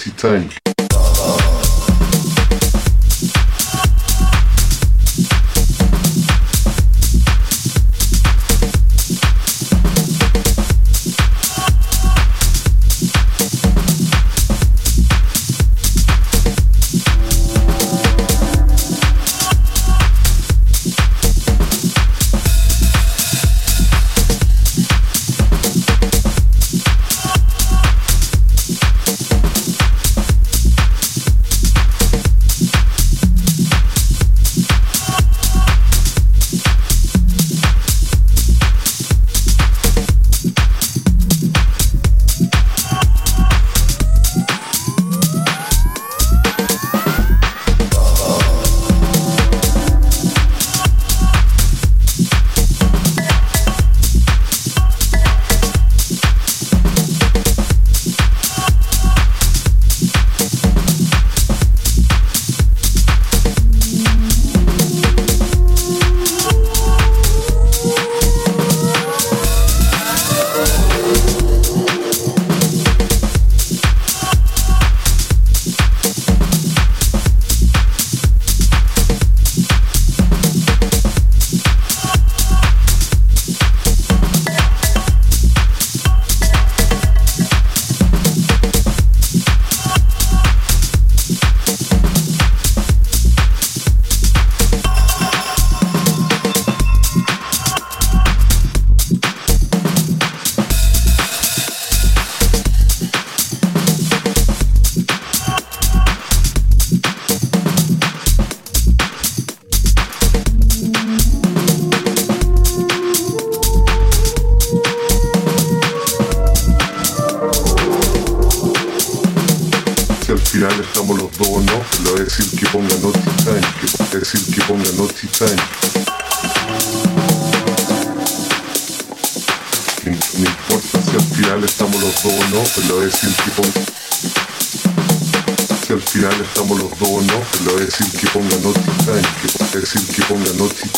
50 times.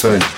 Ponga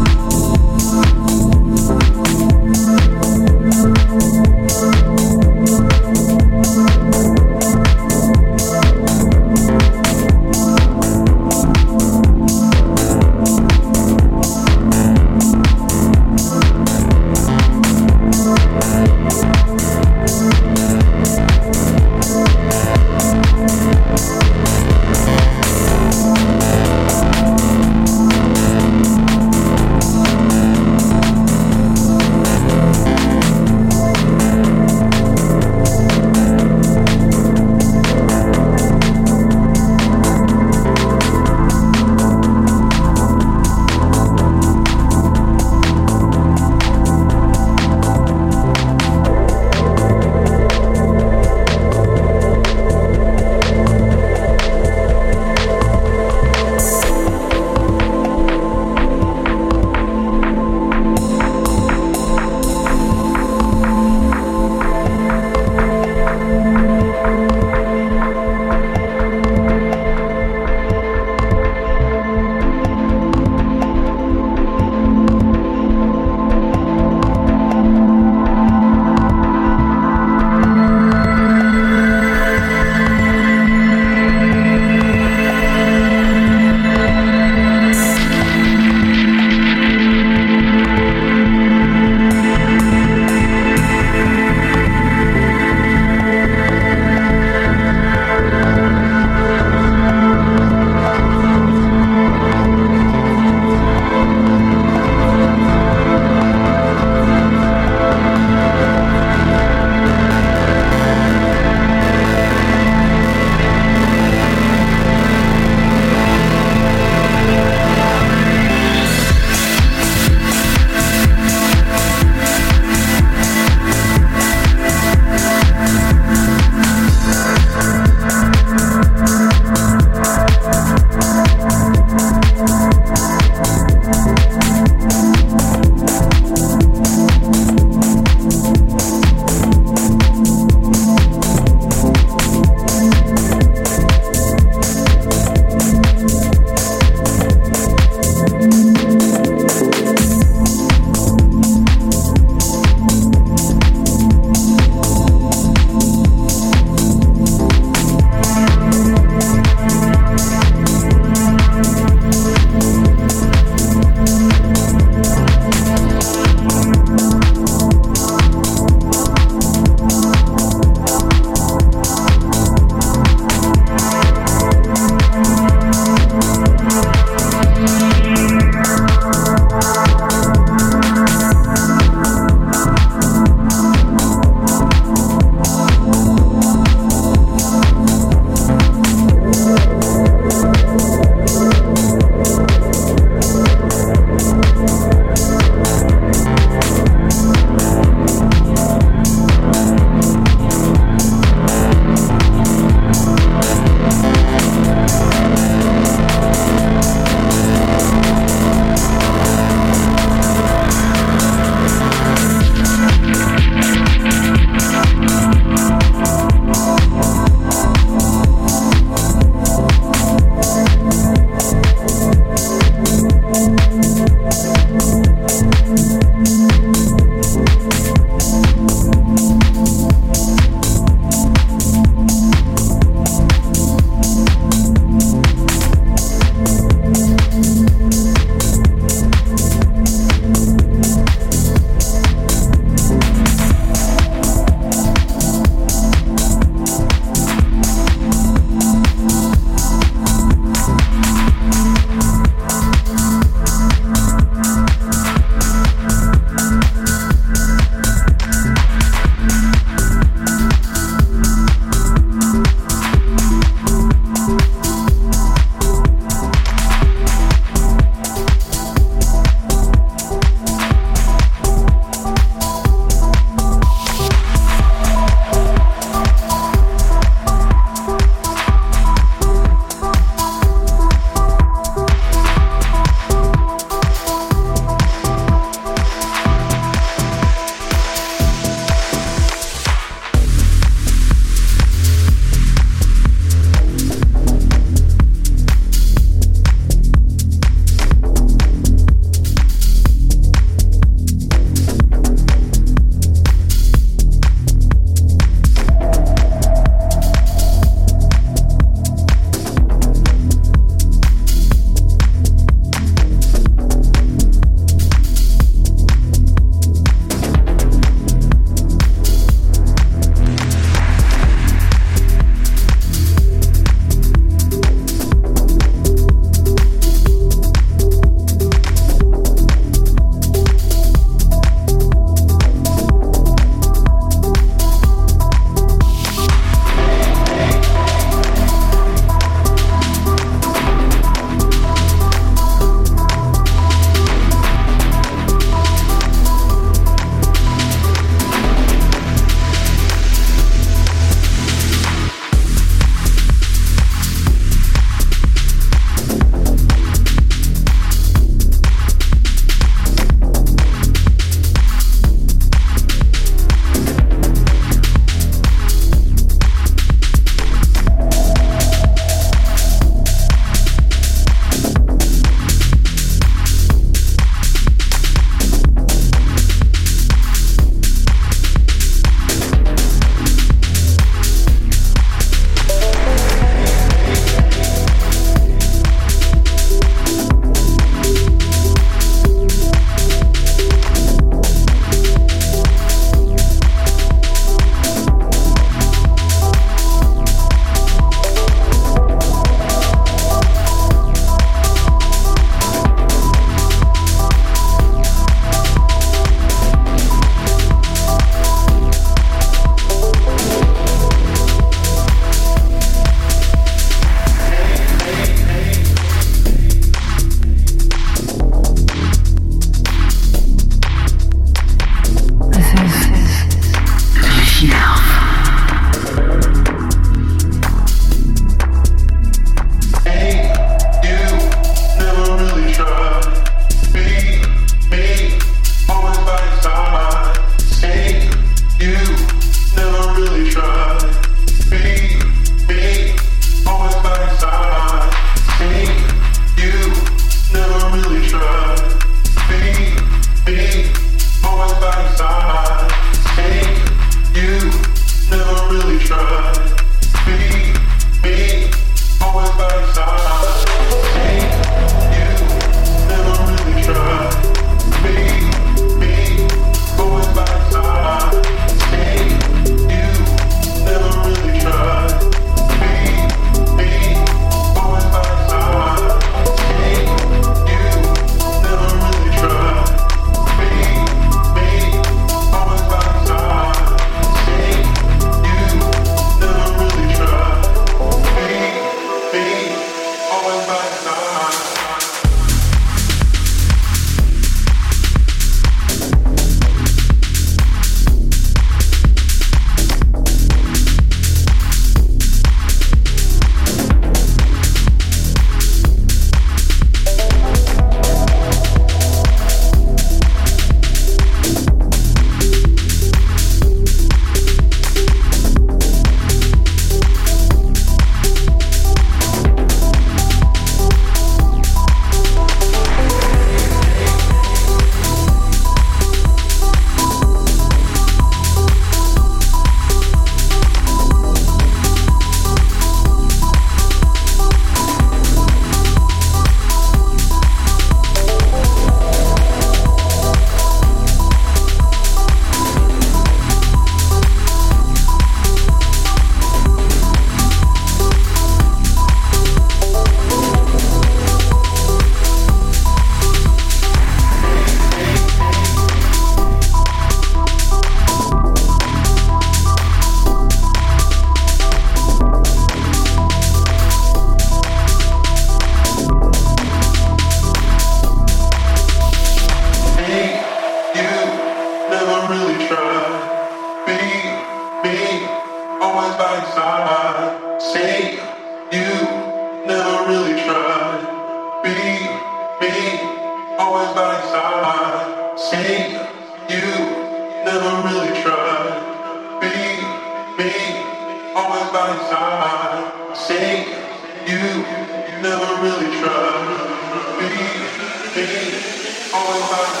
Foi para